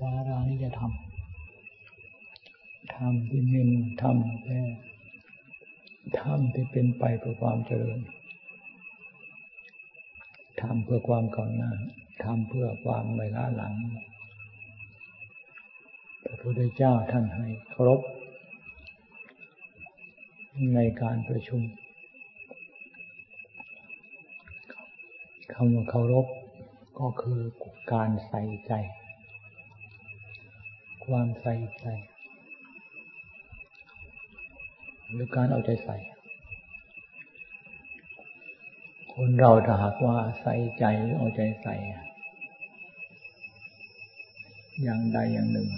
สารานิยธรรมธรรมที่เน้นธรรมแท้ธรรมที่เป็นไปเพื่อความเจริญทำเพื่อความก่อนหน้าทำเพื่อความไม่ล้าหลัง พระพุทธเจ้าท่านให้เคารพในการประชุมคำว่าเคารพก็คือการใส่ใจ ความใส่ใจ หรือการเอาใจใส่ คนเราถ้าหากว่าใส่ใจหรือเอาใจใส่ อย่างใดอย่างหนึ่ง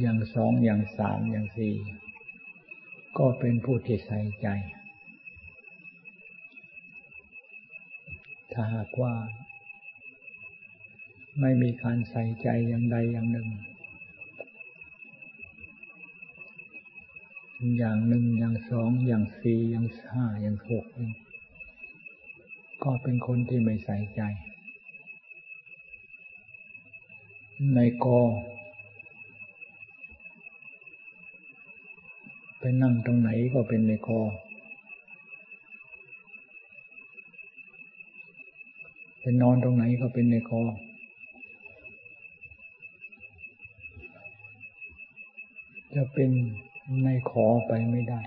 อย่างสองอย่างสามอย่างสี่ก็เป็นผู้ที่ใส่ใจ ถ้าหากว่า ไม่มีการใส่ใจอย่างใดอย่างหนึ่ง อย่างหนึ่งอย่างสองอย่างสี่อย่างห้าอย่างหกก็เป็นคนที่ไม่ใส่ใจ ในกอไปนั่งตรงไหนก็เป็นในกอไปนอนตรงไหนก็เป็นในคอ จะเป็นในขอไปไม่ได้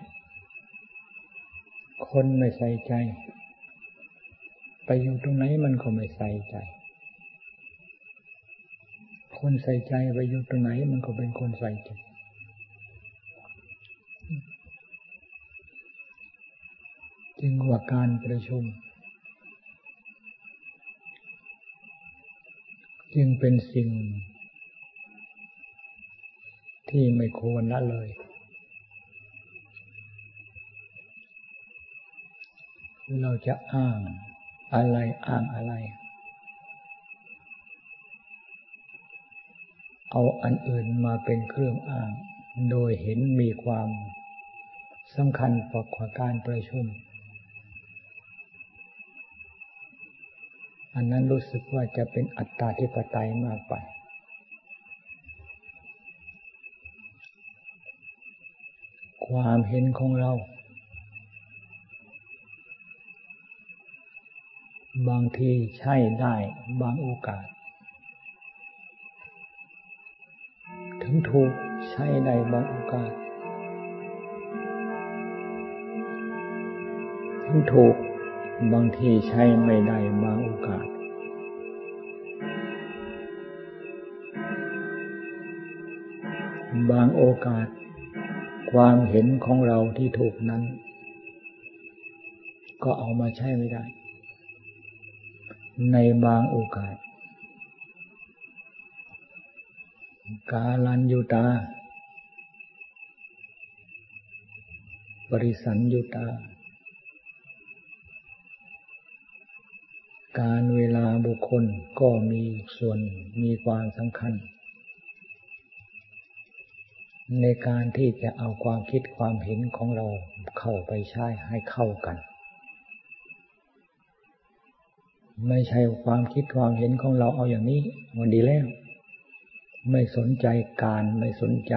คนไม่ใส่ใจ ไปอยู่ตรงไหนมันก็ไม่ใส่ใจ คนใส่ใจไปอยู่ตรงไหนมันก็เป็นคนใส่ใจจึงว่าการประชุม จึงเป็นสิ่ง ที่ไม่ควรละเลย เราจะอ้างอะไรอ้างอะไร เอาอันอื่นมาเป็นเครื่องอ้าง โดยเห็นมีความสำคัญต่อการประชุม อันนั้นรู้สึกว่าจะเป็นอัตตาธิปไตยมากไป ความเห็นของเรา บางทีใช่ได้บางโอกาส ถึงถูกใช้ได้บางโอกาส ถึงถูกบางทีใช้ไม่ได้บางโอกาส บางโอกาส ความเห็นของเราที่ถูกนั้น ก็เอามาใช้ไม่ได้ ในบางโอกาส กาลันยุตา ปริสันยุตา การเวลาบุคคลก็มีส่วนมีความสำคัญ ในการที่จะเอาความคิดความเห็นของเราเข้าไปใช้ให้เข้ากัน ไม่ใช่ความคิดความเห็นของเราเอาอย่างนี้มันดีแล้ว ไม่สนใจการไม่สนใจ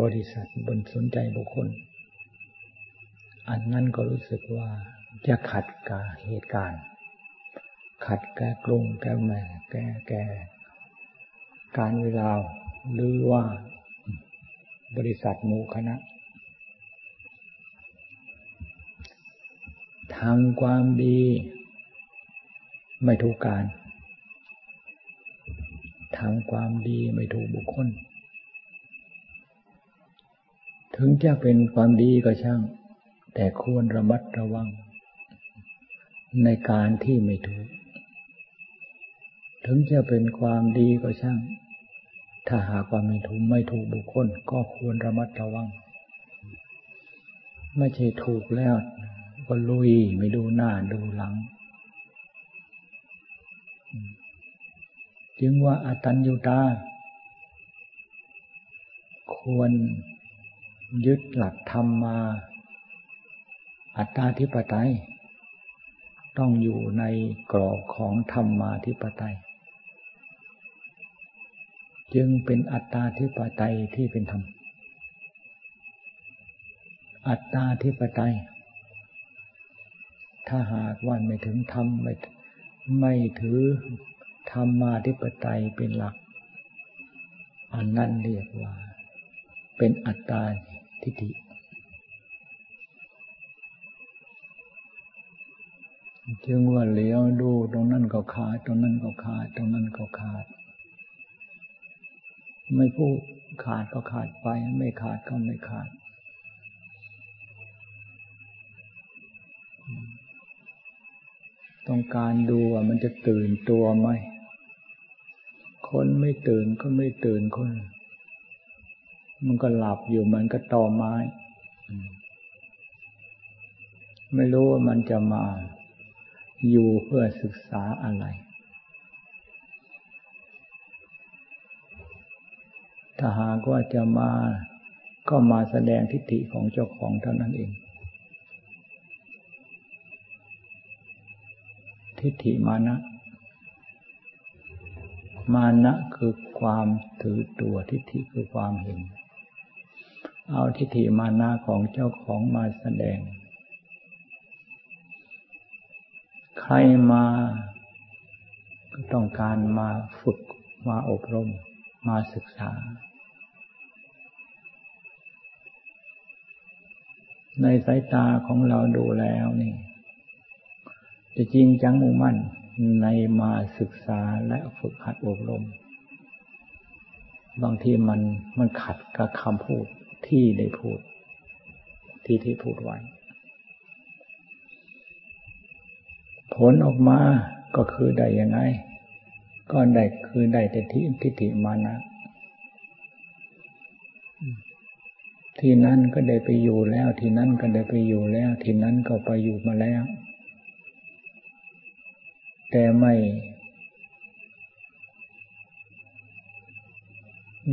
บริษัทบนสนใจบุคคล อันนั้นก็รู้สึกว่าจะขัดกับเหตุการณ์ ขัดแก่กรุงแก่แม่แก่แก่การเวลาหรือว่า บริษัทหมู่คณะทำความดี ไม่ถูกการทำความดีไม่ถูกบุคคล ถึงจะเป็นความดีก็ช่าง แต่ควรระมัดระวัง ในการที่ไม่ถูก ถึงจะเป็นความดีก็ช่าง ถ้าหากว่าไม่ถูกไม่ถูกบุคคลก็ควรระมัดระวัง ไม่ใช่ถูกแล้วก็ลุยไม่ดูหน้าดูหลัง จึงว่าอาตัญญูตา ควรยึดหลักธรรมมา อัตตาธิปไตย ต้องอยู่ในกรอบของธรรมมาธิปไตย จึงเป็นอัตตาธิปไตยที่เป็นธรรม อัตตาธิปไตย ถ้าหากว่าไม่ถึงธรรมไม่ไม่ถือธรรมาธิปไตยเป็นหลัก อันนั้นเรียกว่า เป็นอัตตาทิฏฐิจึงว่าเลี้ยวดูตรงนั้นก็ขาดตรงนั้นก็ขาดตรงนั้นก็ขาด ไม่พูดขาดก็ขาดไป ไม่ขาดก็ไม่ขาด ต้องการดูว่ามันจะตื่นตัวไหม คนไม่ตื่นก็ไม่ตื่นคน มันก็หลับอยู่มันก็ตอไม้ ไม่รู้ว่ามันจะมา อยู่เพื่อศึกษาอะไร ถ้าหากว่าจะมาก็มาแสดงทิฏฐิของเจ้าของเท่านั้นเอง ทิฏฐิมานะ มานะคือความถือตัวทิฏฐิคือความเห็น เอาทิฏฐิมานะของเจ้าของมาแสดง ใครมาก็ต้องการมาฝึกมาอบรมมาศึกษา ในสายตาของเราดูแล้วนี่จะจริงจังมุ่งมั่นในมาศึกษาและฝึกหัดอบรม บางทีมันมันขัดกับคำพูดที่ได้พูด ที่ที่พูดไว้ ผลออกมาก็คือได้ยังไง ก็ได้คือได้แต่ทิฏฐิมานะ ที่นั้นก็ได้ไปอยู่แล้ว ที่นั้นก็ได้ไปอยู่แล้ว ที่นั้นก็ไปอยู่มาแล้ว แต่ไม่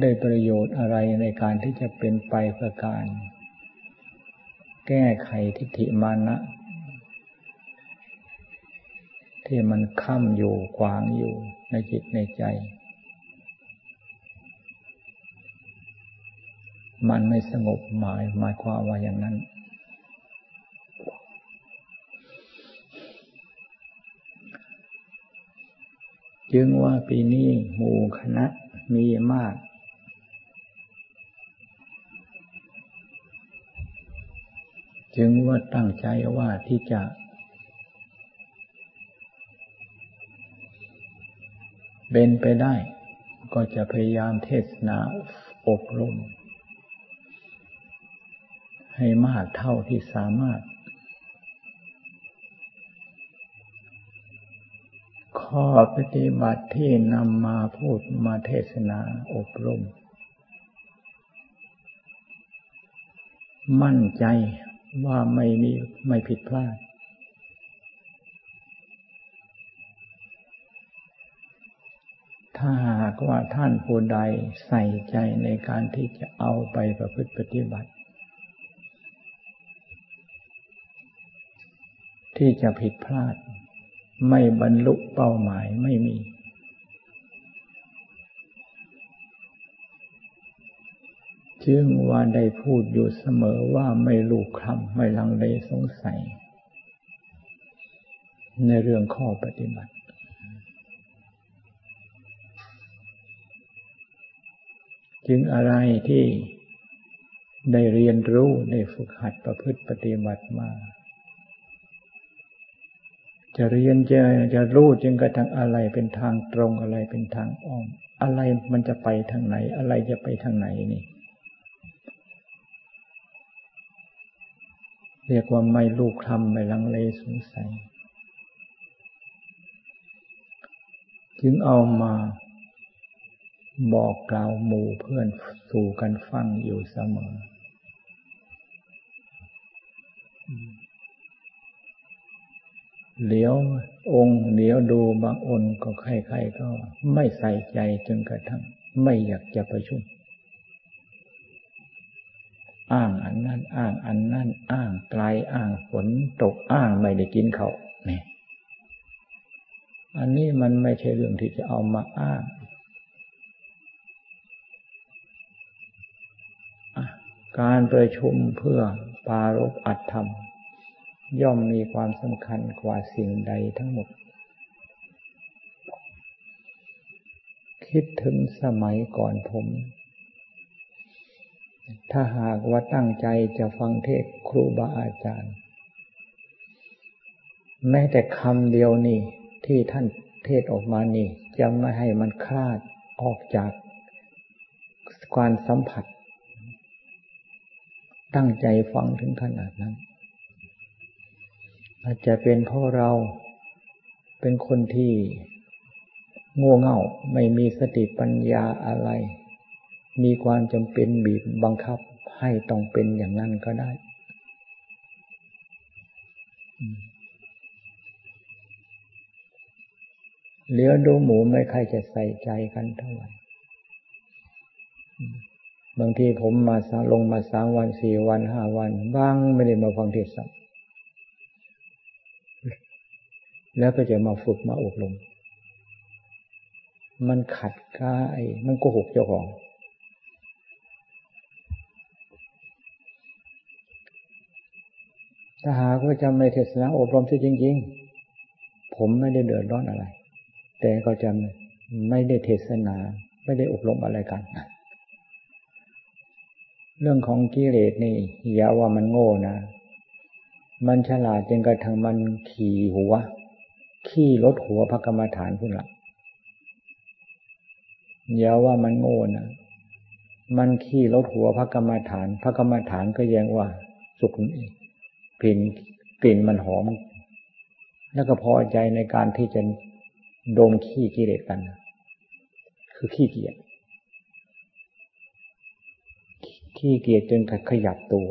ได้ประโยชน์อะไรในการที่จะเป็นไปเพื่อการ แก้ไขทิฏฐิมานะ ที่มันค้ำอยู่ขวางอยู่ในจิตในใจ มันไม่สงบหมายหมายความว่าอย่างนั้น จึงว่าปีนี้หมู่คณะมีมาก จึงว่าตั้งใจว่าที่จะเป็นไปได้ก็จะพยายามเทศนาอบรม ให้มากเท่าที่สามารถ ข้อปฏิบัติที่นำมาพูดมาเทศนาอบรม มั่นใจว่าไม่มีไม่ผิดพลาดถ้าหากว่าท่านผู้ใดใส่ใจในการที่จะเอาไปประพฤติปฏิบัติ ที่จะผิดพลาด ไม่บรรลุเป้าหมายไม่มี จึงว่าได้พูดอยู่เสมอว่าไม่ลูกคำไม่ลังเลสงสัย ในเรื่องข้อปฏิบัติจึงอะไรที่ได้เรียนรู้ได้ฝึกหัดประพฤติปฏิบัติมา จะเรียนจะจะรู้จึงกระทั่งอะไรเป็นทางตรงอะไรเป็นทางอ้อม อะไรมันจะไปทางไหน อะไรจะไปทางไหนนี่ เรียกว่าไม่ลูกคำไม่ลังเลสงสัย จึงเอามาบอกกล่าวหมู่เพื่อนสู่กันฟังอยู่เสมอ เหลียวองค์เหลียวดูบางองค์ก็ใครๆก็ไม่ใส่ใจจนกระทั่ง ไม่อยากจะประชุม อ้างอันนั้น อ้างอันนั้น อ้างไกลอ้างฝนตกอ้างไม่ได้กินเขาเนี่ยอันนี้มันไม่ใช่เรื่องที่จะเอามาอ้างการประชุมเพื่อปารบอัตธรรม ย่อมมีความสำคัญกว่าสิ่งใดทั้งหมด คิดถึงสมัยก่อนผม ถ้าหากว่าตั้งใจจะฟังเทศครูบาอาจารย์ แม้แต่คำเดียวนี่ที่ท่านเทศออกมานี่ จะไม่ให้มันคลาดออกจากความสัมผัส ตั้งใจฟังถึงขนาดนั้น อาจจะเป็นเพราะเราเป็นคนที่ง่เง่าไม่มีสติปัญญาอะไร มีความจำเป็นบีบบังคับให้ต้องเป็นอย่างนั้นก็ได้ เหลือดูหมูไม่ใครจะใส่ใจกันเท่าไหร่บางทีผมมาสาลงมาสามวันสี่วันห้าวัน บ้างไม่ได้มาฟังเทศน์ แล้วก็จะมาฝึกมาอบรม มันขัดกายมันโกหกเจ้าของ ถ้าหากว่าจะไม่เทศนาอบรมที่จริง ๆ ผมไม่ได้เดือดร้อนอะไร แต่ก็จะไม่ได้เทศนา ไม่ได้อบรมอะไรกันเรื่องของกิเลสนี่อย่าว่ามันโง่นะ มันฉลาดจนกระทั่งมันขี่หัว ขี่รถหัวพระกรรมฐานพุ่นละอย่าว่ามันโง่นะมันขี่รถหัวพระกรรมฐาน พระกรรมฐานก็ยังว่า สุขกลิ่นกลิ่นมันหอม แล้วก็พอใจในการที่จะดมขี้กิเลสกัน คือขี้เกียจขี้เกียจจนขยับตัว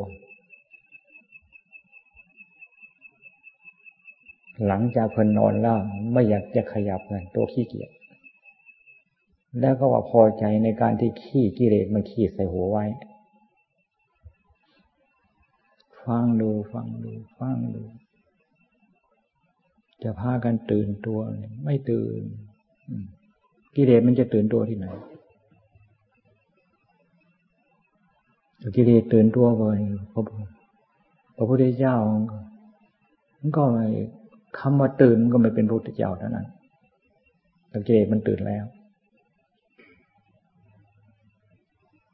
หลังจากคนนอนแล้วไม่อยากจะขยับเลยตัวขี้เกียจแล้วก็ว่าพอใจในการที่ขี้กิเลสมันขี้ใส่หัวไว้ ฟังดูฟังดูฟังดู จะพากันตื่นตัว ไม่ตื่น กิเลสมันจะตื่นตัวที่ไหนกิเลสตื่นตัวไปพระพระพุทธเจ้ามันก็ไม่ คำว่าตื่นก็ไม่เป็นพระพุทธเจ้าเท่านั้นแต่กิเลสมันตื่นแล้ว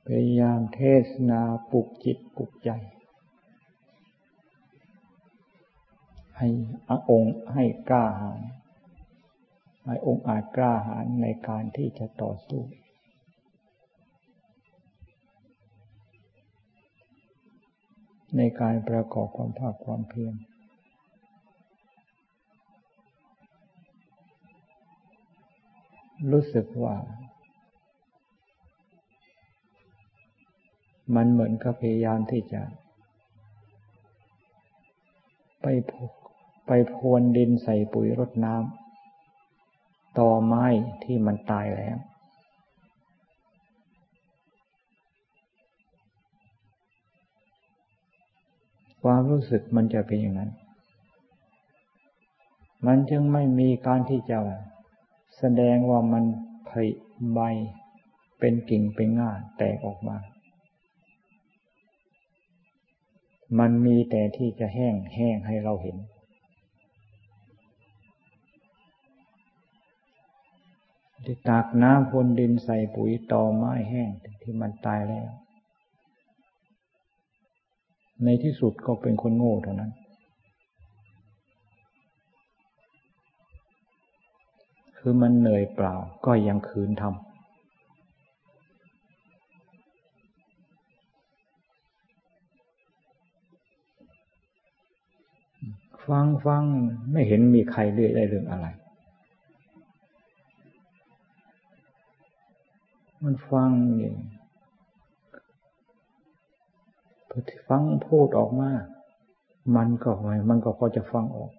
พยายามเทศนาปลุกจิตปลุกใจ ให้องค์ให้กล้าหาญให้องค์อาจกล้าหาญในการที่จะต่อสู้ในการประกอบความภาคความเพียร รู้สึกว่า มันเหมือนกับพยายามที่จะ ไปไปพรวนดินใส่ปุ๋ยรดน้ำต่อไม้ที่มันตายแล้ว ความรู้สึกมันจะเป็นอย่างนั้น มันจึงไม่มีการที่จะ แสดงว่ามันผลิใบ เป็นกิ่งเป็นง่าแตกออกมา มันมีแต่ที่จะแห้งแห้งให้เราเห็น ตากน้ำพนดินใส่ปุ๋ยตอไม้แห้งที่มันตายแล้ว ในที่สุดก็เป็นคนโง่เท่านั้น คือมันเหนื่อยเปล่าก็ยังคืนทำฟังฟังไม่เห็นมีใครเรื่อยได้เรื่องอะไร มันฟังนี่ฟังพูดออกมา มันก็ไมมันก็พอจะฟังออก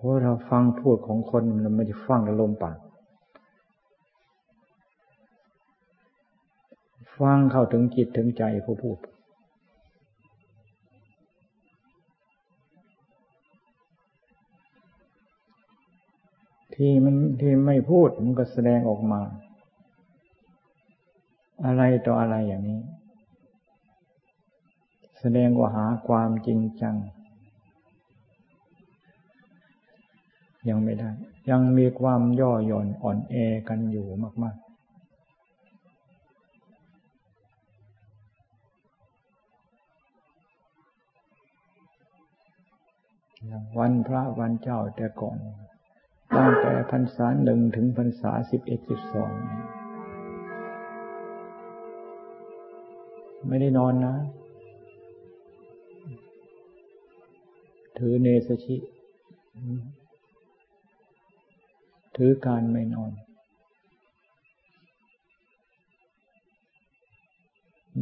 เพราะเราฟังพูดของคนมันไม่ได้ฟังกับลมปากฟังเข้าถึงจิตถึงใจผู้พูด ที่มันที่ไม่พูดมันก็แสดงออกมา อะไรต่ออะไรอย่างนี้ แสดงว่าหาความจริงจัง ยังไม่ได้ ยังมีความย่อหย่อนอ่อนแอกันอยู่มากๆวันพระวันเจ้าแต่ก่อน ตั้งแต่พรรษาหนึ่งถึงพรรษาสิบเอ็ดสิบสองไม่ได้นอนนะ ถือเนสชิ ถือการไม่นอน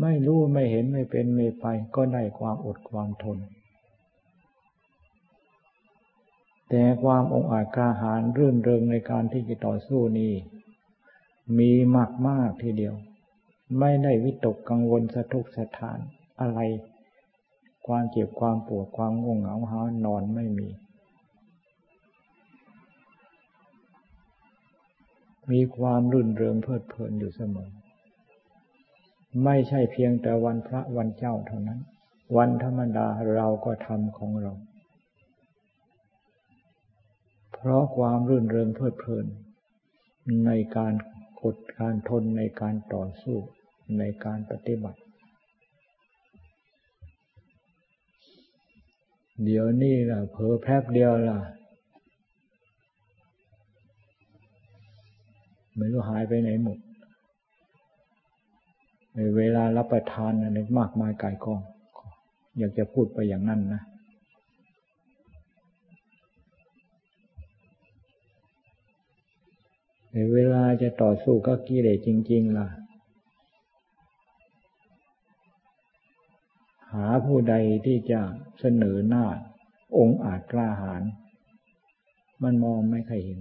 ไม่รู้ไม่เห็นไม่เป็นไม่ไปก็ได้ความอดความทน แต่ความองอาจกล้าหาญรื่นเริงในการที่จะต่อสู้นี้ มีมากมากทีเดียว ไม่ได้วิตกกังวลสะทุกสะทานอะไร ความเจ็บความปวดความง่วงเหงาหานอนไม่มี มีความรื่นเริงเพลิดเพลินอยู่เสมอ ไม่ใช่เพียงแต่วันพระวันเจ้าเท่านั้น วันธรรมดาเราก็ทำของเรา เพราะความรื่นเริงเพลิดเพลิน ในการกดการทนในการต่อสู้ในการปฏิบัติ เดี๋ยวนี้ล่ะเพอแป๊บเดียวล่ะ ไม่รู้หายไปไหนหมดในเวลารับประทานอะไรมากมายกายกอง อยากจะพูดไปอย่างนั้นนะเวลาจะต่อสู้ก็กิเลสจริง ๆ ล่ะ หาผู้ใดที่จะเสนอหน้า องค์อาจกล้าหาญมันมองไม่เคยเห็น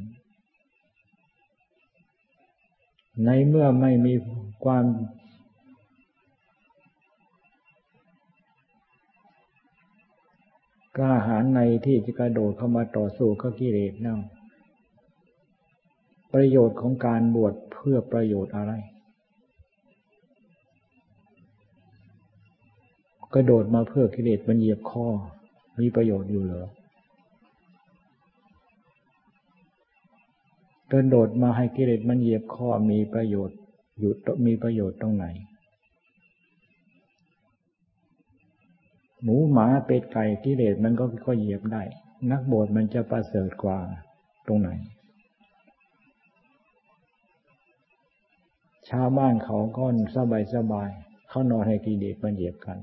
ในเมื่อไม่มีความกล้าหาญในที่จะกระโดดเข้ามาต่อสู้กับกิเลสเน่าประโยชน์ของการบวชเพื่อประโยชน์อะไร กระโดดมาเพื่อกิเลสมันเหยียบข้อ มีประโยชน์อยู่เหรอ กระโดดมาให้กิเลสมันเหยียบข้อมีประโยชน์อยู่มีประโยชน์ตรงไหน หมูหมาเป็ดไก่กิเลสมันก็ก็เหยียบได้ นักบวชมันจะประเสริฐกว่าตรงไหน ชาวบ้านเขาก็สบายสบายเขานอนให้กิเลสมันเหยียบกัน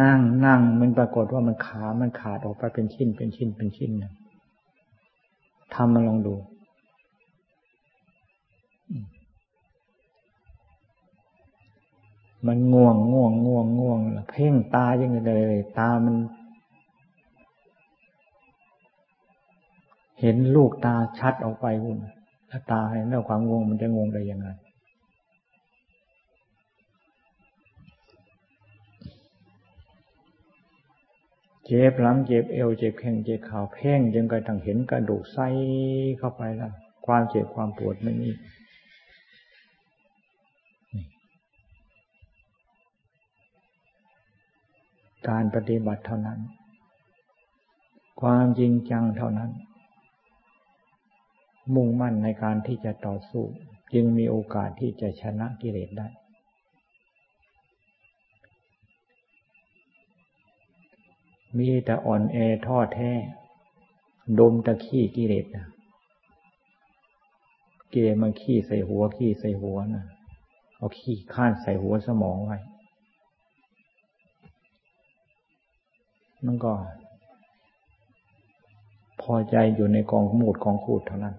นั่งนั่งมันปรากฏว่ามันขามันขาดออกไปเป็นชิ้นเป็นชิ้นเป็นชิ้นนทำมาลองดู มันง่วงง่วงง่วงง่วงเพ่งตายังไงเลย ตามัน เห็นลูกตาชัดออกไปหุ่นถ้าตาเห็นแล้วความง่วงมันจะงงได้ยังไง เจ็บหลังเจ็บเอวเจ็บแข้งเจ็บขาเพ่งจนกระทั่งเห็นกระดูกไส้เข้าไปแล้วความเจ็บความปวดไม่มีการปฏิบัติเท่านั้น ความจริงจังเท่านั้น มุ่งมั่นในการที่จะต่อสู้ จึงมีโอกาสที่จะชนะกิเลสได้ มีแต่อ่อนแอท้อแท้ ดมตะขี้กิเลสนะกิเลมันขี้ใส่หัวขี้ใส่หัวนะเอาขี้ข้านใส่หัวสมองไว้มันก็ พอใจอยู่ในกองหมูดกองขูดเท่านั้น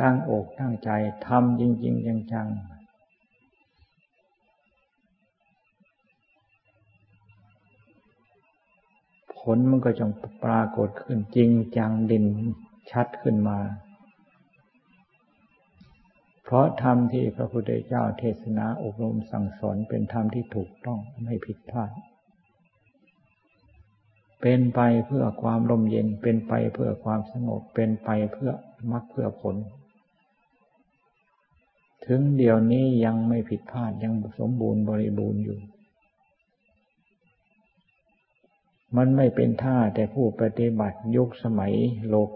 ตั้งอกตั้งใจทำจริง ๆ จังๆ ผลมันก็จงปรากฏขึ้นจริงจังดินชัดขึ้นมา เพราะธรรมที่พระพุทธเจ้าเทศนาอบรมสั่งสอนเป็นธรรมที่ถูกต้องไม่ผิดพลาด เป็นไปเพื่อความร่มเย็นเป็นไปเพื่อความสงบเป็นไปเพื่อมรรคเพื่อผล ถึงเดี๋ยวนี้ยังไม่ผิดพลาดยังสมบูรณ์บริบูรณ์อยู่ มันไม่เป็นท่าแต่ผู้ปฏิบัติยุคสมัยโลก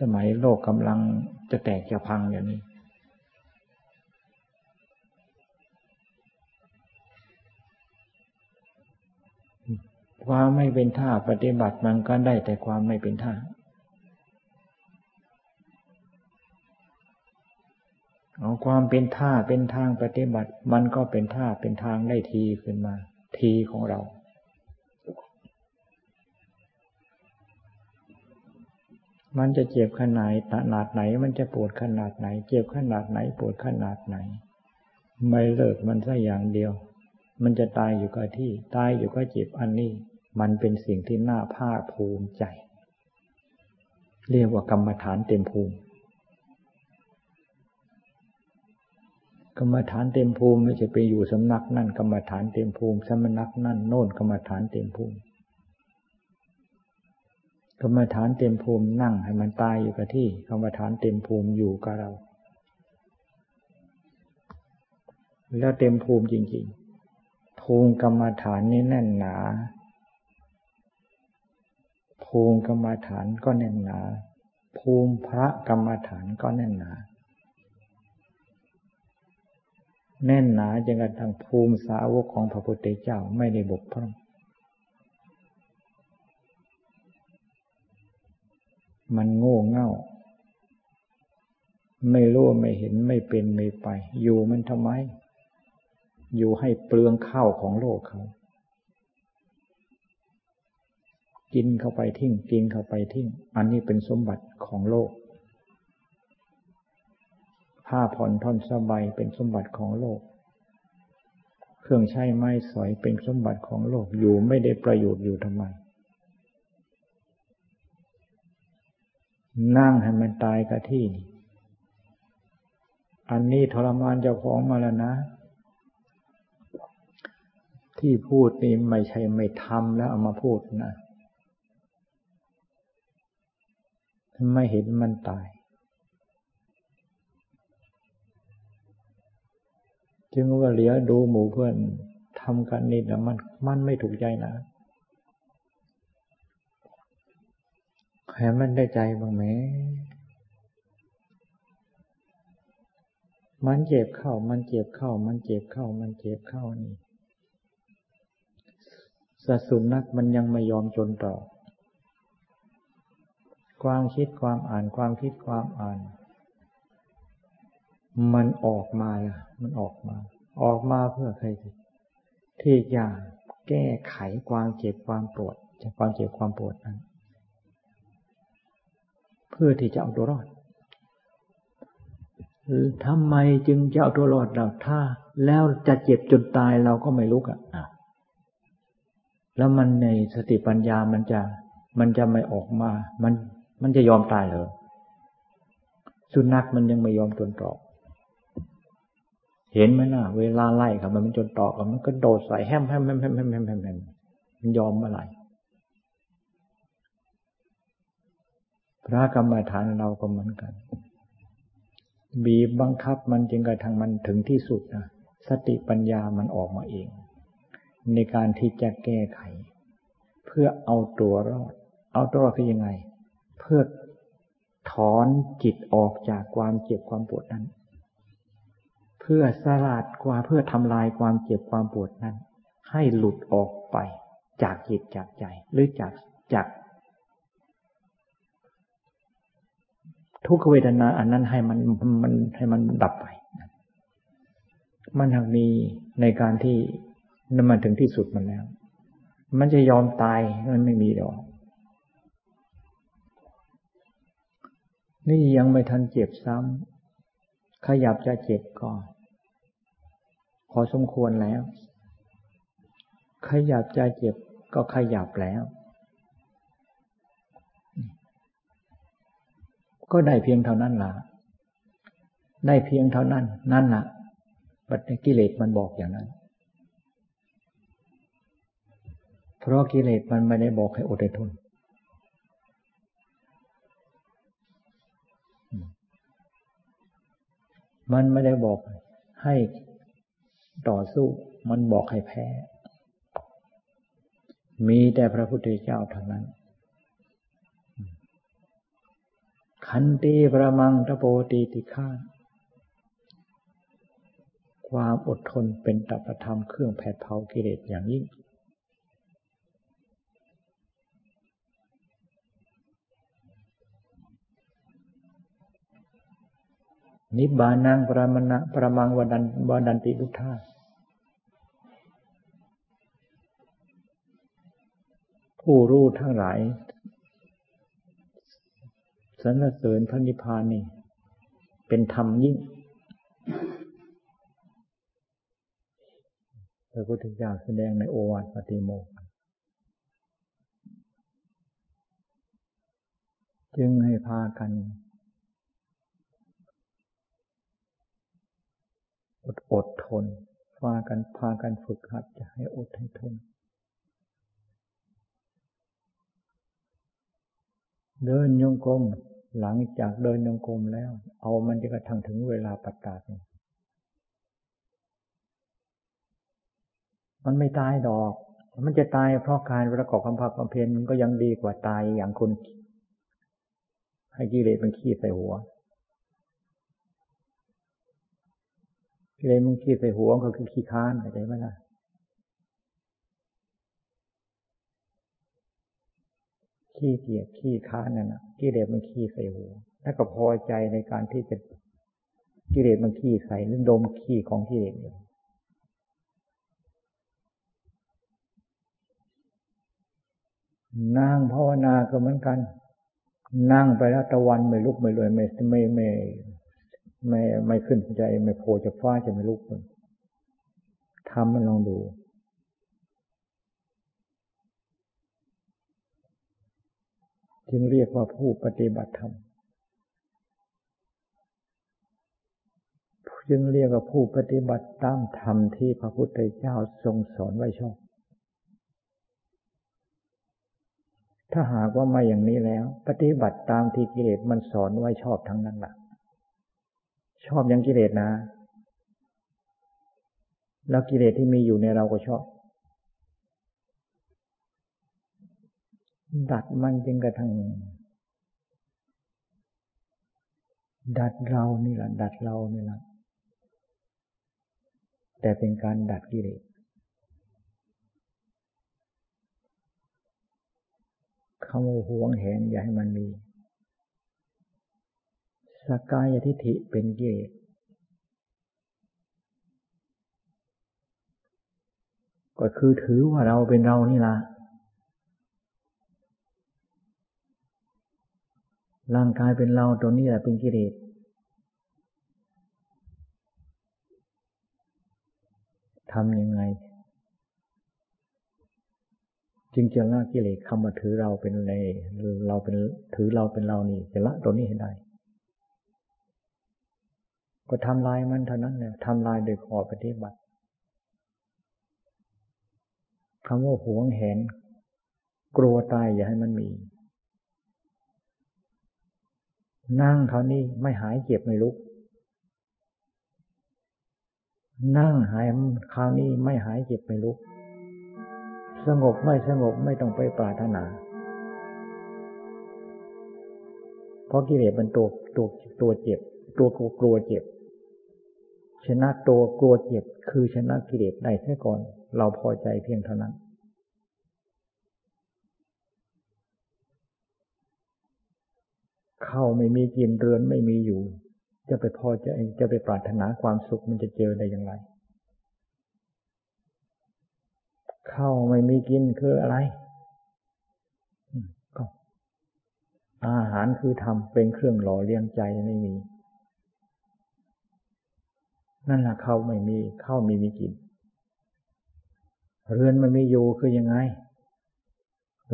สมัยโลกกำลังจะแตกจะพังอย่างนี้ ความไม่เป็นท่าปฏิบัติมันก็ได้แต่ความไม่เป็นท่า เอาความเป็นท่าเป็นทางปฏิบัติ มันก็เป็นท่าเป็นทางได้ทีขึ้นมา ทีของเรา มันจะเจ็บขนาดขนาดไหน มันจะปวดขนาดไหน เจ็บขนาดไหน ปวดขนาดไหน ไม่เลิกมันสักอย่างเดียว มันจะตายอยู่กับที่ ตายอยู่ก็เจ็บอันนี้ มันเป็นสิ่งที่น่าภาคภูมิใจ เรียกว่ากรรมฐานเต็มภูมิ กรรมฐานเต็มภูมิไม่ใช่ไปอยู่สำนักนั่นกรรมฐานเต็มภูมิสำนักนั่นโน่นกรรมฐานเต็มภูมิกรรมฐานเต็มภูมินั่งให้มันตายอยู่กับที่กรรมฐานเต็มภูมิอยู่กับเรา แล้วเต็มภูมิจริงๆ ภูมิกรรมฐานนี่แน่นหนาภูมิกรรมฐานก็แน่นหนา ภูมิพระกรรมฐานก็แน่นหนา แน่นหนาจนกระทั่งภูมิสาวกของพระพุทธเจ้าไม่ได้บกพร่อง มันโง่เง่า ไม่รู้ไม่เห็นไม่เป็นไม่ไป อยู่มันทำไม อยู่ให้เปลืองข้าวของโลกเขา กินเข้าไปทิ้ง กินเข้าไปทิ้ง อันนี้เป็นสมบัติของโลก ผ้าผ่อนท่อนสบายเป็นสมบัติของโลก เครื่องใช้ไม้สอยเป็นสมบัติของโลกอยู่ไม่ได้ประโยชน์อยู่ทำไม นั่งให้มันตายกับที่ อันนี้ทรมานเจ้าของมาแล้วนะ ที่พูดนี่ไม่ใช่ไม่ทำแล้วเอามาพูดนะไม่เห็นมันตาย จึงว่าเหลียดูหมู่เพื่อนทำกันนี่นะมันมันไม่ถูกใจนะให้มันได้ใจบ้างไหมมันเจ็บเข้า มันเจ็บเข้า มันเจ็บเข้า มันเจ็บเข้านี่สัสุนักมันยังไม่ยอมจนต่อ ความคิดความอ่าน ความคิดความอ่าน มันออกมาล่ะ มันออกมา ออกมาเพื่อใครที่จะแก้ไขความเจ็บความปวดจากความเจ็บความปวดนั้น เพื่อที่จะเอาตัวรอดทำไมจึงจะเอาตัวรอดเราถ้า แล้วจะเจ็บจนตายเราก็ไม่ลุกอะแล้วมันในสติปัญญามันจะมันจะไม่ออกมา มันมันจะยอมตายเหรอสุนัขมันยังไม่ยอมจนตรอก เห็นไหมล่ะ เวลาไล่กับมันมันจนตรอกมันก็โดดใส่แฮมแฮมแฮมแฮมแฮมแฮมแฮมมันยอมเมื่อไหร่พระกรรมฐานเราก็เหมือนกัน บีบบังคับมันจึงกระทั่งมันถึงที่สุดนะสติปัญญามันออกมาเอง ในการที่จะแก้ไข เพื่อเอาตัวรอด เอาตัวรอดคือยังไง เพื่อถอนจิตออกจากความเจ็บความปวดนั้น พื่อสลัดกว่าเพื่อทำลายความเจ็บความปวดนั้น ให้หลุดออกไปจากจิตจากใจ หรือจากจาก ทุกขเวทนาอันนั้นให้มันมันให้มันดับไป มันหากมีในการที่นำมาถึงที่สุดมันแล้ว มันจะยอมตายมันไม่มีดอกนี่ยังไม่ทันเจ็บซ้ำขยับจะเจ็บก่อน พอสมควรแล้ว ขยับจะเจ็บก็ขยับแล้ว ก็ได้เพียงเท่านั้นล่ะได้เพียงเท่านั้น นั่นล่ะปัจกิเลสมันบอกอย่างนั้น เพราะกิเลสมันไม่ได้บอกให้อดทนมันไม่ได้บอกให้ ต่อสู้มันบอกให้แพ้ มีแต่พระพุทธเจ้าเท่านั้น ขันตีประมังตะโปตีติฆาความอดทนเป็นตัปธรรมเครื่องแผดเผากิเลสอย่างยิ่ง นิบานังประมณะประมังวดันวดันติลุทธา ผู้รู้ทั้งหลายสรรเสริญพระนิพพานนี่ เป็นธรรมยิ่งพระพุทธเจ้าแสดงในโอวาทปฏิโมกจึงให้พากันอดอดทนพากันพากันฝึกหัดจะให้อดให้ทน เดินโยงกลมหลังจากเดินโยงกลมแล้ว เอามันจะกระทั่งถึงเวลาประกาศมันไม่ตายดอก มันจะตายเพราะการประกอบความภาคความเพียรมันก็ยังดีกว่าตายอย่างคนให้กิเลสมันขี้ใส่หัวกิเลสมันขี้ใส่หัวก็คือขี้ค้านเข้าใจไหมล่ะ ขี้เกียจขี้ค้านนั่นนะกิเลสมันขี้ใส่หัวแล้วก็พอใจในการที่จะกิเลสมันขี้ใส่หรือดมขี้ของกิเลสอยู่นั่งภาวนาก็เหมือนกัน นั่งไปแล้วตะวันไม่ลุกไม่เลยไม่ไม่ไม่ไม่ไม่ขึ้นใจ ไม่โผล่จะฟ้าจะไม่ลุกคนทำมันลองดู จึงเรียกว่าผู้ปฏิบัติธรรมจึงเรียกว่าผู้ปฏิบัติตามธรรมที่พระพุทธเจ้าทรงสอนไว้ชอบ ถ้าหากว่าไม่อย่างนี้แล้ว ปฏิบัติตามที่กิเลสมันสอนไว้ชอบทั้งนั้นแหละชอบอยังกิเลสนะ แล้วกิเลสที่มีอยู่ในเราก็ชอบ ดัดมันจึงกระทั่งดัดเรานี่แหละดัดเรานี่แหละแต่เป็นการดัดกิเลสคำว่าหวงแหนอย่าให้มันมีสกายทิฐิเป็นกิเกศก็คือถือว่าเราเป็นเรานี่ละ ร่างกายเป็นเราตัวนี้แหละเป็นกิเลสทำยังไง จึงจะละกิเลสคำว่าถือเราเป็นในเราเป็นถือเราเป็นเรานี่จะละตัวนี้ให้ได้ ก็ทำลายมันเท่านั้นเนี่ยทำลายโดยขอปฏิบัติคำว่าหวงเห็นกลัวตายอย่าให้มันมี นั่งเขานี่ไม่หายเจ็บไม่ลุก นั่งหายคราวนี้ไม่หายเจ็บไม่ลุก สงบไม่สงบไม่ต้องไปปรารถนาเพราะกิเลสมันตัวตัวตัวเจ็บ ตัวกลัวกลัวเจ็บ ชนะตัวกลัวเจ็บ คือชนะกิเลสได้แค่ก่อน เราพอใจเพียงเท่านั้น เข้าไม่มีกินเรือนไม่มีอยู่ จะไปพอใจจะไปปรารถนาความสุขมันจะเจอได้อย่างไรข้าไม่มีกินคืออะไรก็อาหารคือทำเป็นเครื่องหล่อเลี้ยงใจไม่มี นั่นแหละข้าไม่มีข้าวไม่มีกิน เรือนมันมีอยู่คือยังไง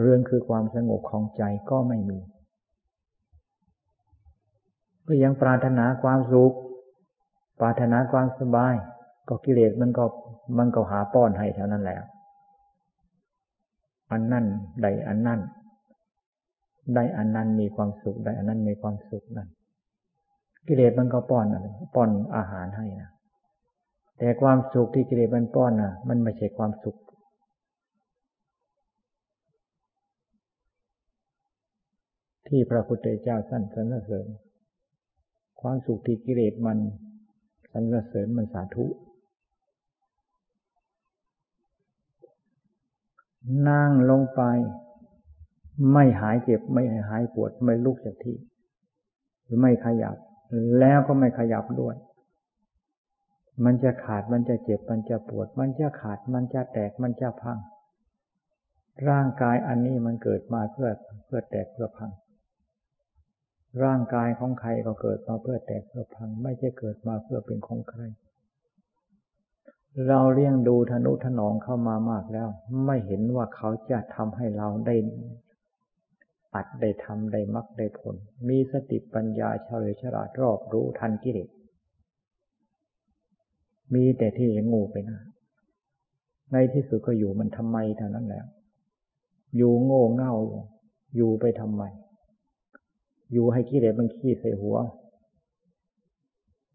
เรือนคือความสงบของใจก็ไม่มี ก็ยังปรารถนาความสุข ปรารถนาความสบาย ก็กิเลสมันก็มันก็หาป้อนให้เท่านั้นแหละอันนั่นใดอันนั่นได้อันนั้นมีความสุขได้อันนั้นมีความสุขนั่นกิเลสมันก็ป้อนอะไรป้อนอาหารให้นะแต่ความสุขที่กิเลสมันป้อนนะมันไม่ใช่ความสุข ที่พระพุทธเจ้าสั้นสรรเสริญ ความสุขที่กิเลสมันสรรเสริญมันสาธุนั่งลงไป ไม่หายเจ็บไม่หายปวดไม่ลุกจากที่หรือไม่ขยับ แล้วก็ไม่ขยับด้วย มันจะขาดมันจะเจ็บมันจะปวด มันจะขาดมันจะแตกมันจะพัง ร่างกายอันนี้มันเกิดมาเพื่อเพื่อแตกเพื่อพัง ร่างกายของใครก็เกิดมาเพื่อแตกเพื่อพัง ไม่ใช่เกิดมาเพื่อเป็นของใคร เราเลี้ยงดูธนุถนอมเข้ามามากแล้ว ไม่เห็นว่าเขาจะทำให้เราได้อัดได้ทำได้มักได้ผล มีสติปัญญาเฉลียวฉลาดรอบรู้ทันกิเลสมีแต่ที่งูไปนะในที่สุดก็อยู่มันทำไมเท่านั้นแล้ว อยู่โง่เง่าอยู่ไปทำไม อยู่ให้กิเลสมันขี้ใส่หัว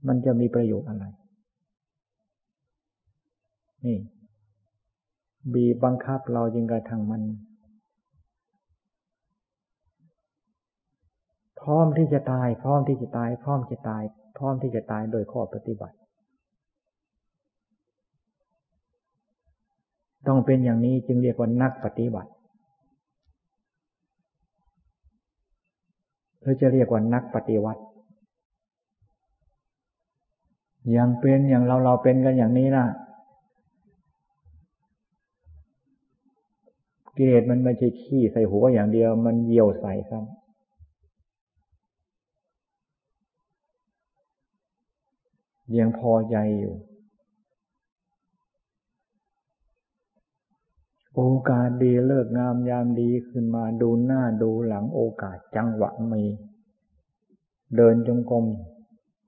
มันจะมีประโยชน์อะไร นี่ บีบังคับเรายิงกระทั่งมัน พร้อมที่จะตาย พร้อมที่จะตาย พร้อมจะตาย พร้อมที่จะตายโดยข้อปฏิบัติ ต้องเป็นอย่างนี้จึงเรียกว่านักปฏิบัติ หรือจะเรียกว่านักปฏิวัติ อย่างเป็นอย่างเราเราเป็นกันอย่างนี้นะกิเลสมันไม่ใช่ขี้ใส่หัวอย่างเดียว มันเยี่ยวใส่ครับยังพอใจอยู่ โอกาสดีเลิกงามยามดีขึ้นมาดูหน้าดูหลังโอกาสจังหวะมี เดินจงกรม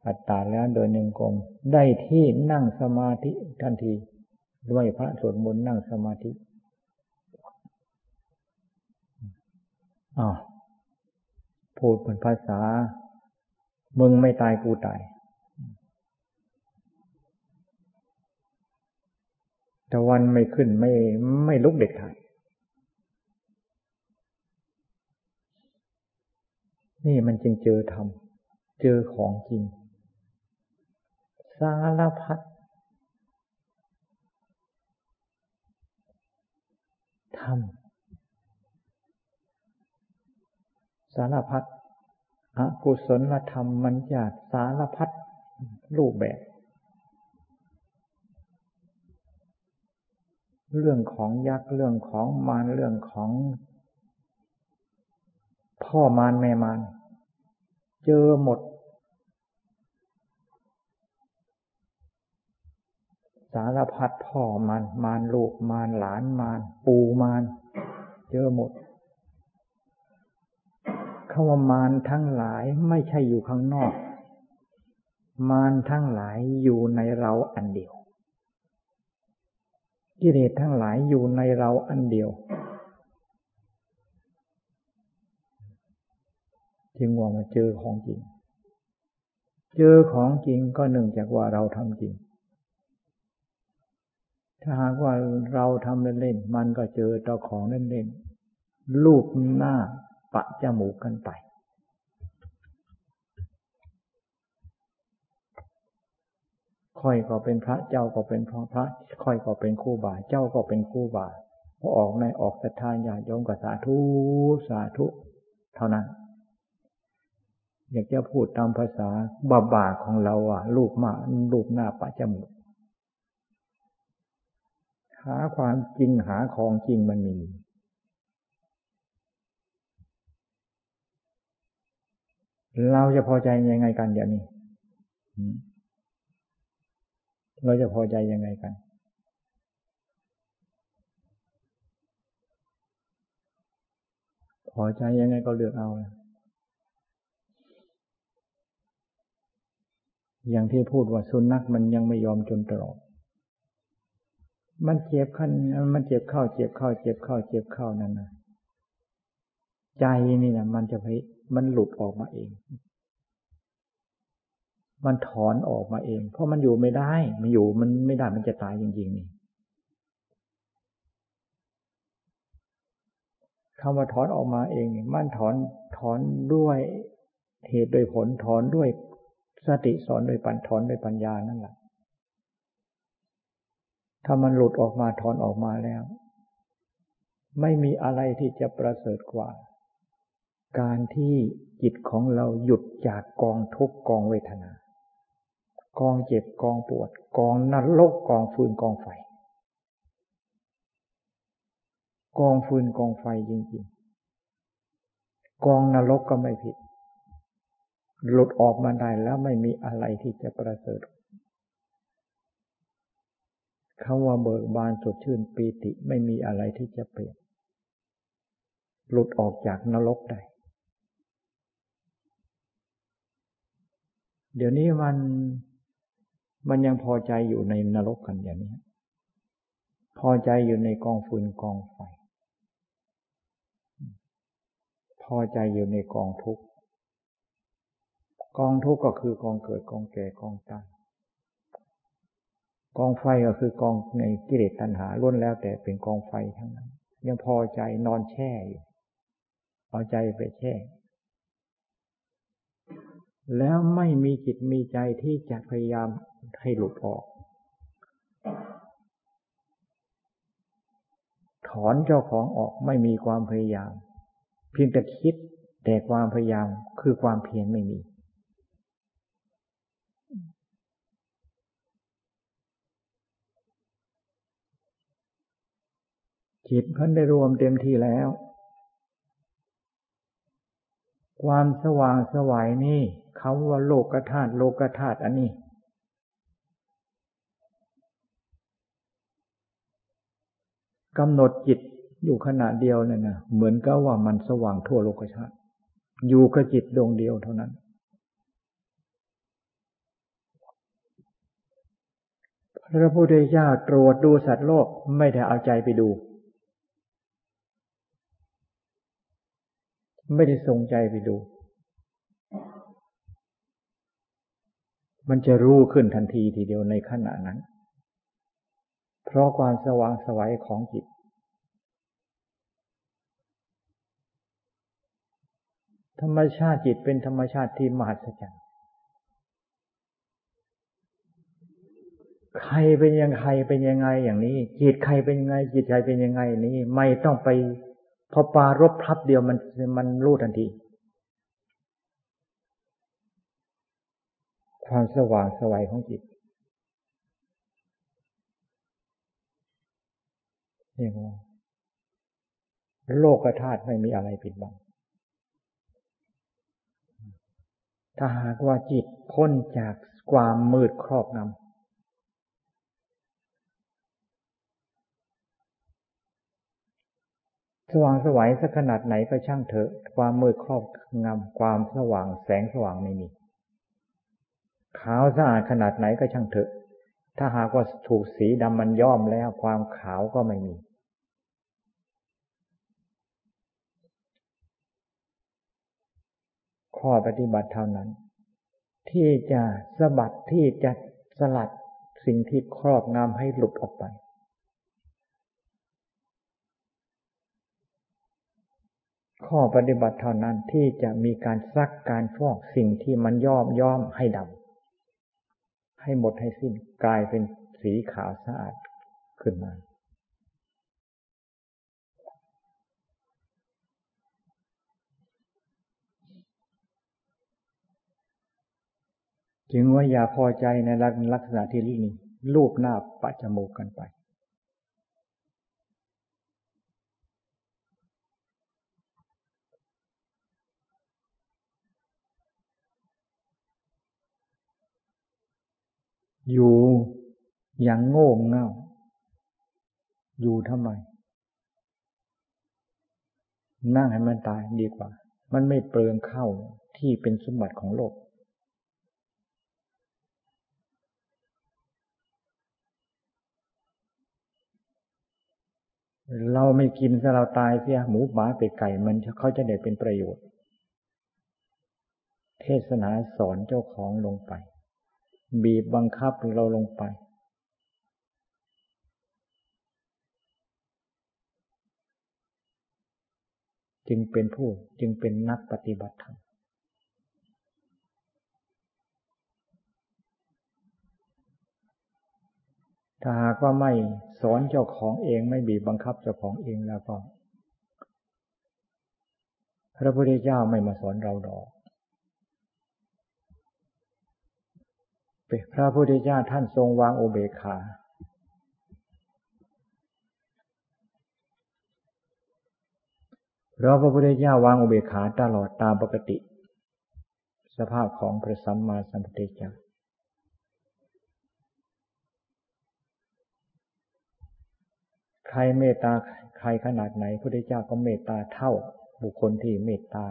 อัตตาแล้วเดินจงกรมได้ที่นั่งสมาธิทันที ด้วยพระสวดมนต์นั่งสมาธิอ๋อพูดเป็นภาษา มึงไม่ตายกูตาย ต่วันไม่ขึ้นไม่ไม่ลุกเด็กขาดนี่มันจึงเจอธรรม เจอของจริง สารพัดธรรม สารพัดอกุศลธรรมมันจะสารพัดรูปแบบ เรื่องของยักษ์เรื่องของมารเรื่องของ พ่อมารแม่มารเจอหมด สารพัดพ่อมารมารลูกมารหลานมารปูมารเจอหมดคำว่ามารทั้งหลายไม่ใช่อยู่ข้างนอก มารทั้งหลายอยู่ในเราอันเดียว กิเลสทั้งหลายอยู่ในเราอันเดียว จึงว่ามาเจอของจริง เจอของจริงก็หนึ่งจากว่าเราทำจริง ถ้าหากว่าเราทำเล่นๆมันก็เจอต่อของเล่นๆรูปหน้าปะจมูกกันไป ค่อยก็เป็นพระเจ้าก็เป็นพระพระ ค่อยก็เป็นคู่บาเจ้าก็เป็นคู่บาพอออกในออกศรัทธาญาโยมก็สาธุสาธุเท่านั้น อยากจะพูดตามภาษาบาบาของเราอะรูปมารูปหน้าปะจมูกหาความจริงหาของจริงมันมีเราจะพอใจยังไงกันเดี๋ยวนี้ เราจะพอใจยังไงกัน พอใจยังไงก็เลือกเอา อย่างที่พูดว่าสุนัขมันยังไม่ยอมจนตรอกมันเจ็บขั้นมันเจ็บเข้า เจ็บเข้า เจ็บเข้า เจ็บเข้านั่นนะใจนี่นะมันจะไปมันหลุดออกมาเอง มันถอนออกมาเอง เพราะมันอยู่ไม่ได้ มันอยู่มันไม่ได้มันจะตายจริงๆนี่คำว่าถอนออกมาเอง มันถอนถอนด้วยเหตุโดยผลถอนด้วยสติสอนโดยปัญถอนโดยปัญญานั่นแหละถ้ามันหลุดออกมาถอนออกมาแล้ว ไม่มีอะไรที่จะประเสริฐกว่า การที่จิตของเราหยุดจากกองทุกกองเวทนา กองเจ็บกองปวด กองนรกกองฟืนกองไฟ กองฟืนกองไฟจริงๆ กองนรกก็ไม่ผิด หลุดออกมาได้แล้วไม่มีอะไรที่จะประเสริฐคำว่าเบิกบานสดชื่นปีติไม่มีอะไรที่จะเปลี่ยน หลุดออกจากนรกได้ เดี๋ยวนี้มัน มันยังพอใจอยู่ในนรกกันอย่างนี้พอใจอยู่ในกองฟืนกองไฟ พอใจอยู่ในกองทุกข์ กองทุกข์ก็คือกองเกิดกองแก่กองตายกองไฟก็คือกองในกิเลสตัณหาล้วนแล้วแต่เป็นกองไฟทั้งนั้น ยังพอใจนอนแช่อยู่เอใจไปแช่ แล้วไม่มีจิตมีใจที่จะพยายาม ให้หลุดออก ถอนเจ้าของออกไม่มีความพยายาม เพียงแต่คิดแต่ความพยายามคือความเพียรไม่มี จิตพันได้รวมเต็มที่แล้ว ความสว่างสวัยนี่เขาว่าโลกธาตุโลกธาตุอันนี้ กำหนดจิตอยู่ขณะเดียวเนี่ยนะเหมือนกับว่ามันสว่างทั่วโลกชาติอยู่กับจิตดวงเดียวเท่านั้น พระพุทธเจ้าตรวจดูสัตว์โลกไม่ได้เอาใจไปดู ไม่ได้ทรงใจไปดู มันจะรู้ขึ้นทันทีทีเดียวในขณะนั้น เพราะความสว่างสวัยของจิต ธรรมชาติจิตเป็นธรรมชาติที่มหัศจรรย์ ใครเป็นยังใครเป็นยังไงอย่างนี้ จิตใครเป็นยังไง จิตใจเป็นยังไงนี้ ไม่ต้องไปพอปารบพับเดียวมันมันรู้ทันที ความสว่างสวัยของจิต นี่ว่าโลกธาตุไม่มีอะไรปิดบัง ถ้าหากว่าจิตพ้นจากความมืดครอบงำ สว่างสวัยสักขนาดไหนก็ช่างเถอะ ความมืดครอบงำ ความสว่างแสงสว่างไม่มี ขาวสะอาดขนาดไหนก็ช่างเถอะ ถ้าหากว่าถูกสีดำมันย้อมแล้วความขาวก็ไม่มี ข้อปฏิบัติเท่านั้น ที่จะสะบัดที่จะสลัดสิ่งที่ครอบงำให้หลุดออกไป ข้อปฏิบัติเท่านั้นที่จะมีการซักการฟอกสิ่งที่มันย่อมย่อมให้ดำให้หมดให้สิ้นกลายเป็นสีขาวสะอาดขึ้นมา จึงว่าอย่าพอใจในลักษณะที่นี้รูปหน้าปัจจมูกกันไป อยู่อย่างโง่เง่า อยู่ทำไม นั่งให้มันตายดีกว่า มันไม่เปลืองเข้าที่เป็นสมบัติของโลก เราไม่กินซะเราตายเสียหมูหมาเป็ดไก่มันเขาจะได้เป็นประโยชน์ เทศนาสอนเจ้าของลงไป บีบบังคับเราลงไป จึงเป็นผู้จึงเป็นนักปฏิบัติธรรม ถ้าหากว่าไม่สอนเจ้าของเองไม่บีบบังคับเจ้าของเองแล้วก็พระพุทธเจ้าไม่มาสอนเราดอกพระพุทธเจ้าท่านทรงวางโอเบคาเพราะพระพุทธเจ้าวางอุเบกขาตลอดตามปกติ สภาพของพระสัมมาสัมพุทธเจ้า ใครเมตตาใครขนาดไหนพระพุทธเจ้าก็เมตตาเท่าบุคคลที่เมตตา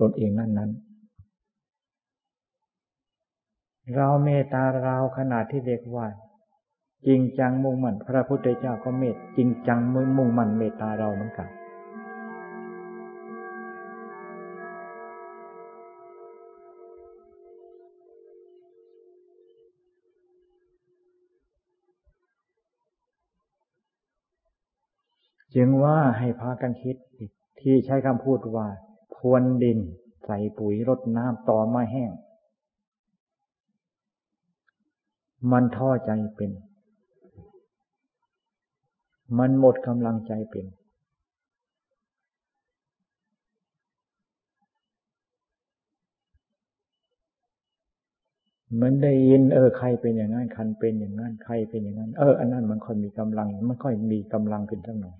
ตนเองนั่นนั้น เราเมตตาเราขนาดที่เรียกว่าจริงจังมุ่งมั่นพระพุทธเจ้าก็เมตจริงจังมุ่งมั่นเมตตาเราเหมือนกัน จึงว่าให้พากันคิดที่ใช้คำพูดว่า พรวนดิน ใส่ปุ๋ยรดน้ำต่อไม้แห้ง มันท้อใจเป็น มันหมดกำลังใจเป็น มันได้ยิน เออ ใครเป็นอย่างนั้น คันเป็นอย่างนั้น ใครเป็นอย่างนั้น เออ อันนั้นมันค่อยมีกำลัง มันค่อยมีกำลังขึ้นสักหน่อย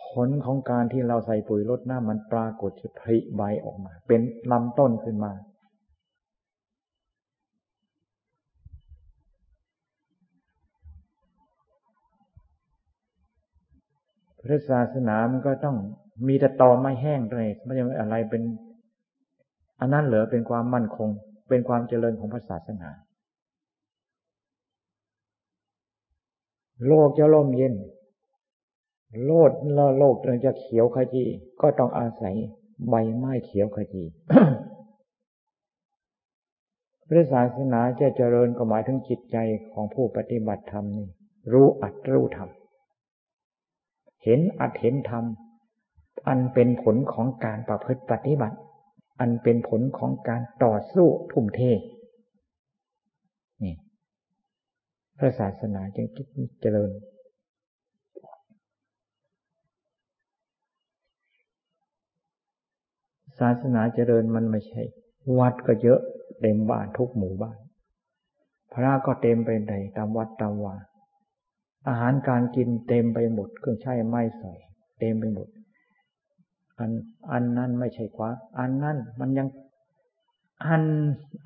ผ ลของการที่เราใส่ปุ๋ยลดน้ำมันปรากฏผลิใบออกมา เป็นลำต้นขึ้นมา พระศาสนามันก็ต้องมีแต่ตอไม่แห้งเลยไม่ใช่อะไรเป็น อันนั้นเหลือเป็นความมั่นคง เป็นความเจริญของพระศาสนาโลกจะล่มเย็น โลดละโลกจะเขียวขจีก็ต้องอาศัยใบไม้เขียวขจีพระศาสนาจะเจริญก็หมายถึงจิตใจของผู้ปฏิบัติธรรมนี่รู้อัดรู้ธรรม เห็นอัดเห็นธรรม อันเป็นผลของการประพฤติปฏิบัติ อันเป็นผลของการต่อสู้ทุ่มเทนี่พระศาสนาจึงเจริญ ศาสนาเจริญมันไม่ใช่ วัดก็เยอะเต็มบ้านทุกหมู่บ้าน พระก็เต็มไปในตามวัดตามวาอาหารการกินเต็มไปหมดเครื่องใช้ไม้สอยเต็มไปหมด อันอันนั้นไม่ใช่ความอันนั้นมันยังอัน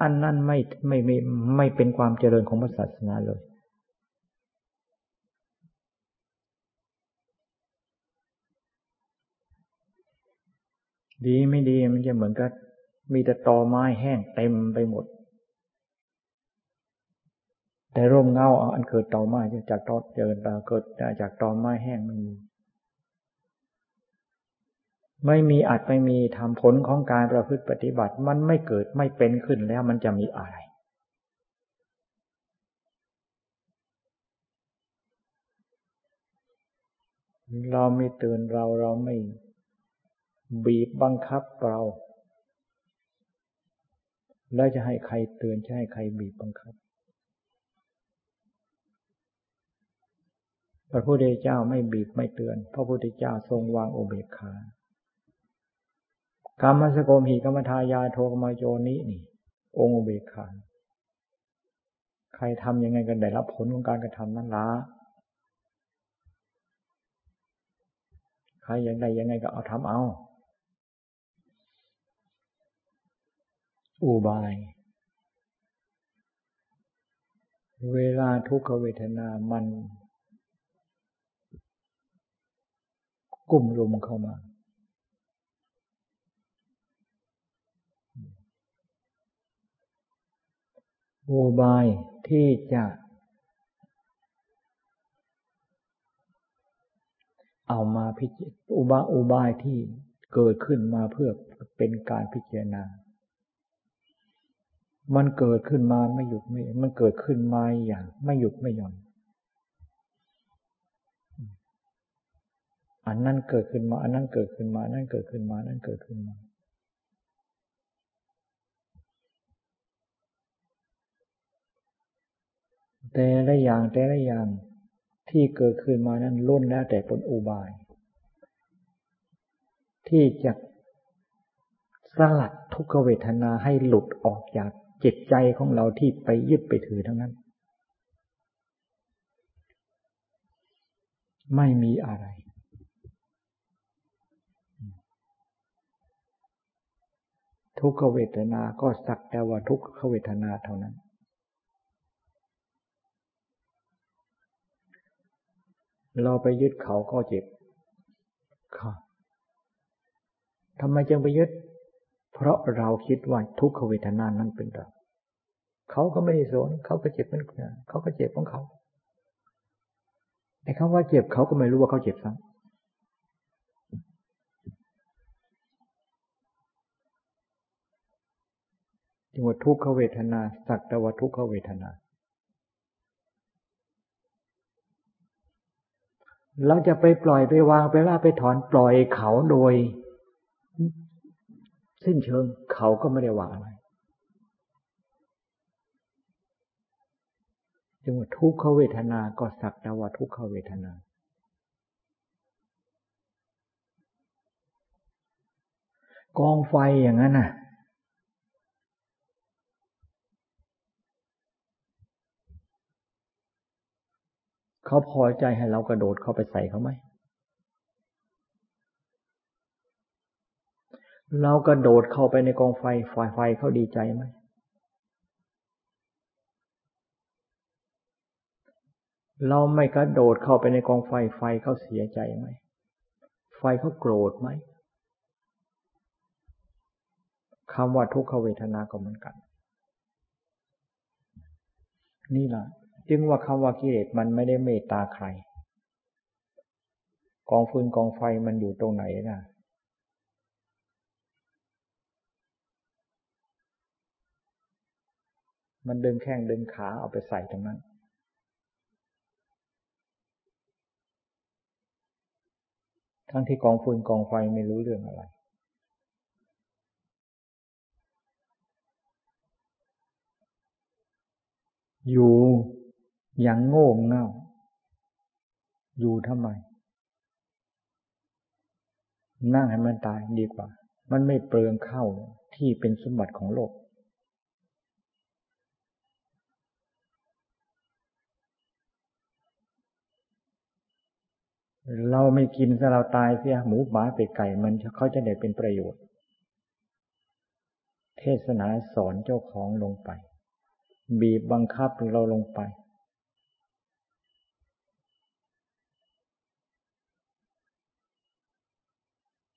อันนั้นไม่ไม่ไม่ไม่เป็นความเจริญของศาสนาเลย ดีไม่ดีมันจะเหมือนกับมีแต่ตอไม้แห้งเต็มไปหมด แต่ร่มเงาอันเกิดตอไม้จากตอเจริญตาเกิดจากตอไม้แห้งไม่มี ไม่มีอาจไม่มีทำผลของการประพฤติปฏิบัติมันไม่เกิดไม่เป็นขึ้นแล้วมันจะมีอะไรเราไม่เตือนเราเราไม่ บีบบังคับเรา แล้วจะให้ใครเตือนจะให้ใครบีบบังคับ พระพุทธเจ้าไม่บีบไม่เตือน พระพุทธเจ้าทรงวางโอเบคากรรมสโกมหีกรรมทายาโทกมาโยนี้นี่ องค์โอเบคาใครทำยังไงกันได้รับผลของการกระทำนั้นละใครอยังไงยังไงก็เอาทำเอา อุบาย เวลาทุกขเวทนามันกุ้มรุมเข้ามา อุบายที่จะเอามาพิจอุบาอุบายที่เกิดขึ้นมาเพื่อเป็นการพิจารณา มันเกิดขึ้นมาไม่หยุดไม่ มันเกิดขึ้นมาอย่าง ไม่หยุดไม่หย่อน อันนั้นเกิดขึ้นมา อันนั้นเกิดขึ้นมาอันนั้นเกิดขึ้นมาอันนั้นเกิดขึ้นมา แต่ละอย่างแต่ละอย่างที่เกิดขึ้นมานั้นล้นแล้วแต่ผลอุบาย ที่จะสลัดทุกขเวทนาให้หลุดออกจาก จิตใจของเราที่ไปยึดไปถือทั้งนั้น ไม่มีอะไร ทุกขเวทนาก็สักแต่ว่าทุกขเวทนาเท่านั้น เราไปยึดเขาก็เจ็บค่ะทำไมจึงไปยึด เพราะเราคิดว่าทุกขเวทนานั้นเป็นเรา เขาก็ไม่ได้สนเขาก็เจ็บเหมือนกันเขาก็เจ็บของเขาไอ้คำว่าเจ็บเขาก็ไม่รู้ว่าเขาเจ็บซ้ำจึงว่าทุกขเวทนาสักแต่ว่าทุกขเวทนา เราจะไปปล่อยไปวางไปล่าไปถอนปล่อยเขาโดย สิ้นเชิงเขาก็ไม่ได้วางอะไรจึงว่าทุกขเวทนาก็สักแต่ว่าทุกขเวทนากองไฟอย่างนั้นน่ะ เขาพอใจให้เรากระโดดเข้าไปใส่เขาไหม เรากระโดดเข้าไปในกองไฟไฟไฟเขาดีใจไหม เราไม่กระโดดเข้าไปในกองไฟไฟเขาเสียใจไหม ไฟเขาโกรธไหมคำว่าทุกขเวทนาก็เหมือนกัน นี่แหละจึงว่าคำว่ากิเลสมันไม่ได้เมตตาใคร กองฟืนกองไฟมันอยู่ตรงไหนนะ มันเดินแข้งเดินขาเอาไปใส่ตรงนั้น ทั้งที่กองฟืนกองไฟไม่รู้เรื่องอะไร อยู่อย่างโง่เง่า อยู่ทำไม นั่งให้มันตายดีกว่า มันไม่เปลืองเข้าที่เป็นสมบัติของโลก เราไม่กินซะเราตายเสียหมูหมาเป็ดไก่มันเขาจะได้เป็นประโยชน์ เทศนาสอนเจ้าของลงไป บีบบังคับเราลงไป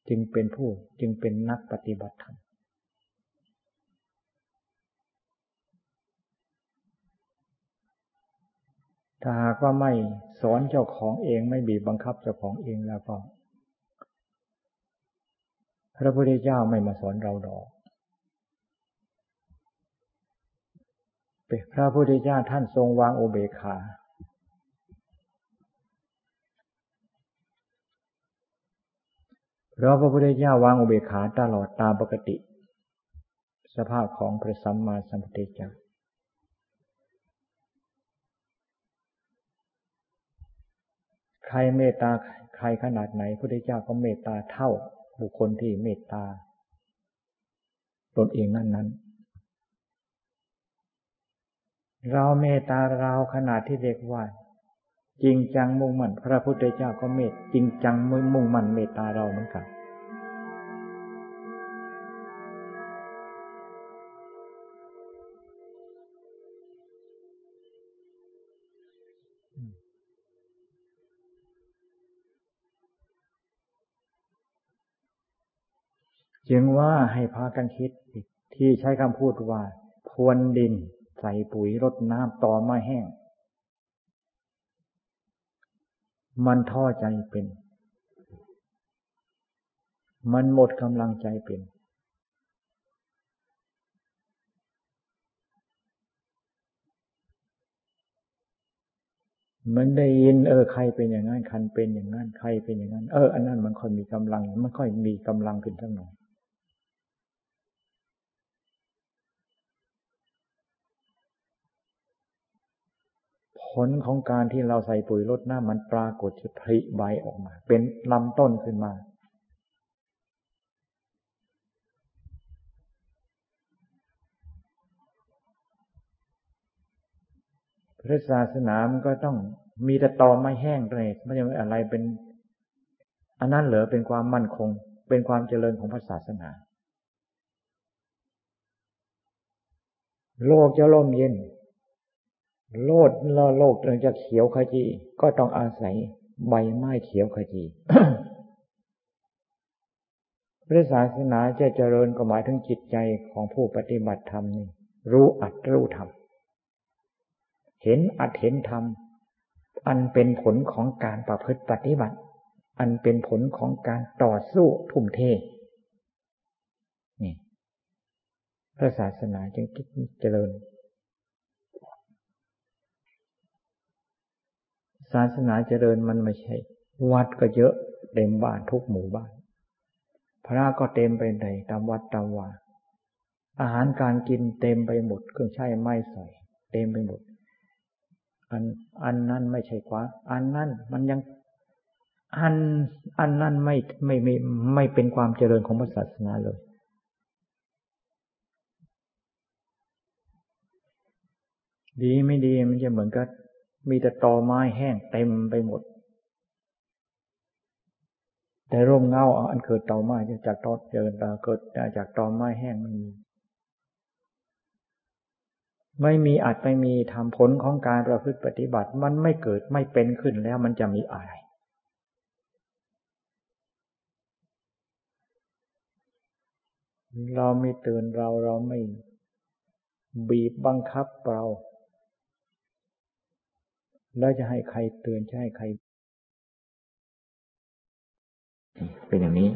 จึงเป็นผู้จึงเป็นนักปฏิบัติธรรม ถ้าหากว่าไม่สอนเจ้าของเองไม่บีบบังคับเจ้าของเองแล้วก็ พระพุทธเจ้าไม่มาสอนเราดอกพระพุทธเจ้าท่านทรงวางโอเบคา เพราะพระพุทธเจ้าวางโอเบกขาตลอดตามปกติ สภาพของพระสัมมาสัมพุทธเจ้าใค รเมตตาใครขนาดไหนพระพุทธเจ้าก็เมตตาเท่าบุคคลที่เมตตา ตนเองนั่นนั้นเราเมตตาเราขนาดที่เรียกว่าจริงจังมุ่งมั่นพระพุทธเจ้าก็เมตจริงจังมุ่งมุ่งมั่นเมตตาเราเหมือนกัน จึงว่าให้พากันคิดที่ใช้คำพูดว่าพวนดิน ใส่ปุ๋ยรดน้ำต่อไม้แห้ง มันท้อใจเป็น มันหมดกำลังใจเป็น มันได้ยิน เออใครเป็นอย่างนั้นคันเป็นอย่างนั้นใครเป็นอย่างนั้น เออ อันนั้นมันค่อยมีกำลัง มันค่อยมีกำลังขึ้นสักหน่อย ผลของการที่เราใส่ปุ๋ยลดหน้ำมันปรากฏจะผลิใบออกมา เป็นลำต้นขึ้นมา พระศาสนามันก็ต้องมีแต่ตอไม่แห้งเลยไม่ใช่อะไรเป็น อันนั้นเหรอเป็นความมั่นคง เป็นความเจริญของพระศาสนา โลกจะร่มเย็น โลดโลกจะเขียวขจี ก็ต้องอาศัยใบไม้เขียวขจีพระศาสนาจะเจริญก็หมายถึงจิตใจของผู้ปฏิบัติธรรมนี่รู้อัดรู้ธรรม เห็นอัดเห็นธรรม อันเป็นผลของการประพฤติปฏิบัติ อันเป็นผลของการต่อสู้ทุ่มเทนี่พระศาสนาจึงเจริญ ศาสนาเจริญมันไม่ใช่ วัดก็เยอะเต็มบ้านทุกหมู่บ้าน พระก็เต็มไปในตามวัดตามวาอาหารการกินเต็มไปหมด เครื่องใช้ไม้สอยเต็มไปหมด อันอันนั้นไม่ใช่ความอันนั้นมันยังอันอันนั้นไม่ไม่ไม่ไม่เป็นความเจริญของศาสนาเลย ดีไม่ดีมันจะเหมือนกับ มีแต่ตอไม้แห้งเต็มไปหมด แต่ร่มเงาอันเกิดตอไม้จากตอเจริญตาเกิดจากตอไม้แห้งไมันมี ไม่มีอาจไม่มีทำผลของการประพฤติปฏิบัติ มันไม่เกิดไม่เป็นขึ้นแล้วมันจะมีอะไรเราไม่เตือนเราเราไม่บีบบังคับเรา แล้วจะให้ใครเตือนจะให้ใคร เป็นอย่างนี้